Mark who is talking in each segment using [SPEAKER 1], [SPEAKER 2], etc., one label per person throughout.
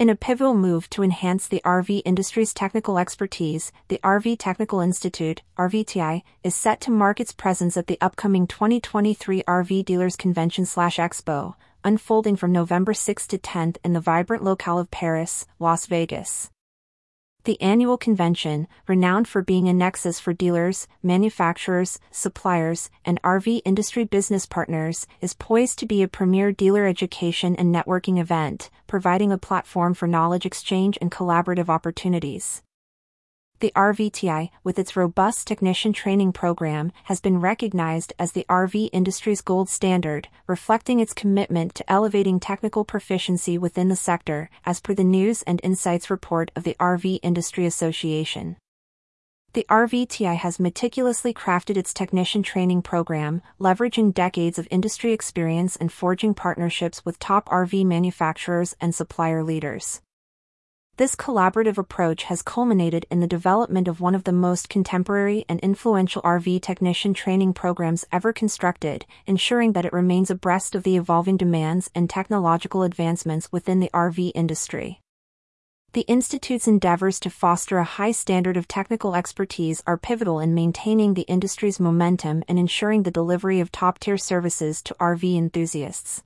[SPEAKER 1] In a pivotal move to enhance the RV industry's technical expertise, the RV Technical Institute, RVTI, is set to mark its presence at the upcoming 2023 RV Dealers Convention/Expo, unfolding from November 6 to 10 in the vibrant locale of Paris, Las Vegas. The annual convention, renowned for being a nexus for dealers, manufacturers, suppliers, and RV industry business partners, is poised to be a premier dealer education and networking event, providing a platform for knowledge exchange and collaborative opportunities. The RVTI, with its robust technician training program, has been recognized as the RV industry's gold standard, reflecting its commitment to elevating technical proficiency within the sector, as per the News and Insights report of the RV Industry Association. The RVTI has meticulously crafted its technician training program, leveraging decades of industry experience and forging partnerships with top RV manufacturers and supplier leaders. This collaborative approach has culminated in the development of one of the most contemporary and influential RV technician training programs ever constructed, ensuring that it remains abreast of the evolving demands and technological advancements within the RV industry. The Institute's endeavors to foster a high standard of technical expertise are pivotal in maintaining the industry's momentum and ensuring the delivery of top tier services to RV enthusiasts.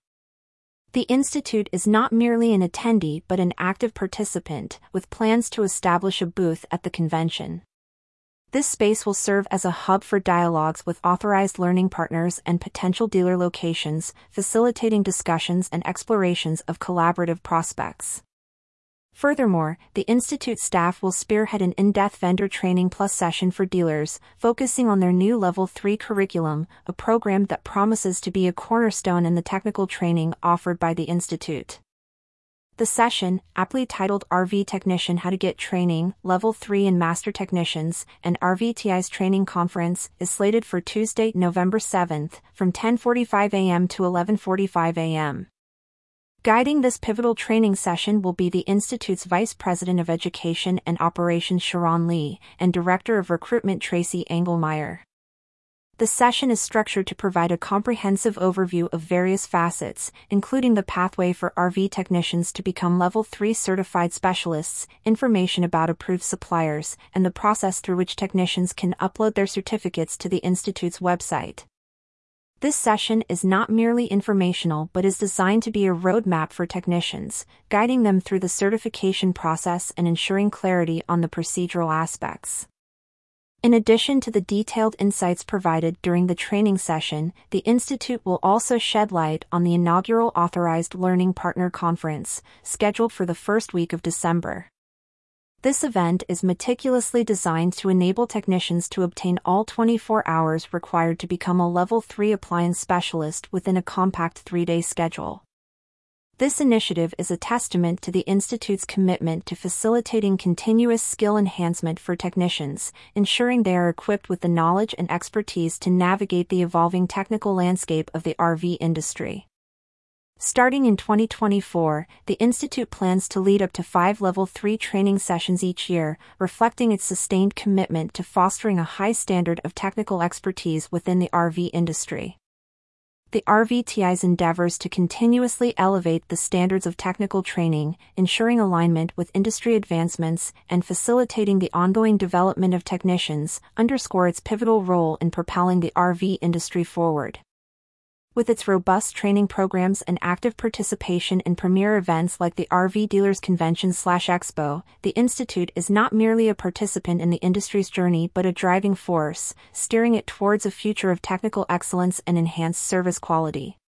[SPEAKER 1] The Institute is not merely an attendee but an active participant, with plans to establish a booth at the convention. This space will serve as a hub for dialogues with authorized learning partners and potential dealer locations, facilitating discussions and explorations of collaborative prospects. Furthermore, the Institute staff will spearhead an in-depth vendor training plus session for dealers, focusing on their new Level 3 curriculum, a program that promises to be a cornerstone in the technical training offered by the Institute. The session, aptly titled RV Technician How to Get Training, Level 3 and Master Technicians, and RVTI's Training Conference, is slated for Tuesday, November 7th, from 10.45 a.m. to 11.45 a.m. Guiding this pivotal training session will be the Institute's Vice President of Education and Operations Sharon Lee and Director of Recruitment Tracy Engelmeyer. The session is structured to provide a comprehensive overview of various facets, including the pathway for RV technicians to become Level 3 certified specialists, information about approved suppliers, and the process through which technicians can upload their certificates to the Institute's website. This session is not merely informational but is designed to be a roadmap for technicians, guiding them through the certification process and ensuring clarity on the procedural aspects. In addition to the detailed insights provided during the training session, the Institute will also shed light on the inaugural Authorized Learning Partner Conference, scheduled for the first week of December. This event is meticulously designed to enable technicians to obtain all 24 hours required to become a Level 3 appliance specialist within a compact three day schedule. This initiative is a testament to the Institute's commitment to facilitating continuous skill enhancement for technicians, ensuring they are equipped with the knowledge and expertise to navigate the evolving technical landscape of the RV industry. Starting in 2024, the Institute plans to lead up to five Level 3 training sessions each year, reflecting its sustained commitment to fostering a high standard of technical expertise within the RV industry. The RVTI's endeavors to continuously elevate the standards of technical training, ensuring alignment with industry advancements, and facilitating the ongoing development of technicians, underscore its pivotal role in propelling the RV industry forward. With its robust training programs and active participation in premier events like the RV Dealers Convention slash Expo, the Institute is not merely a participant in the industry's journey but a driving force, steering it towards a future of technical excellence and enhanced service quality.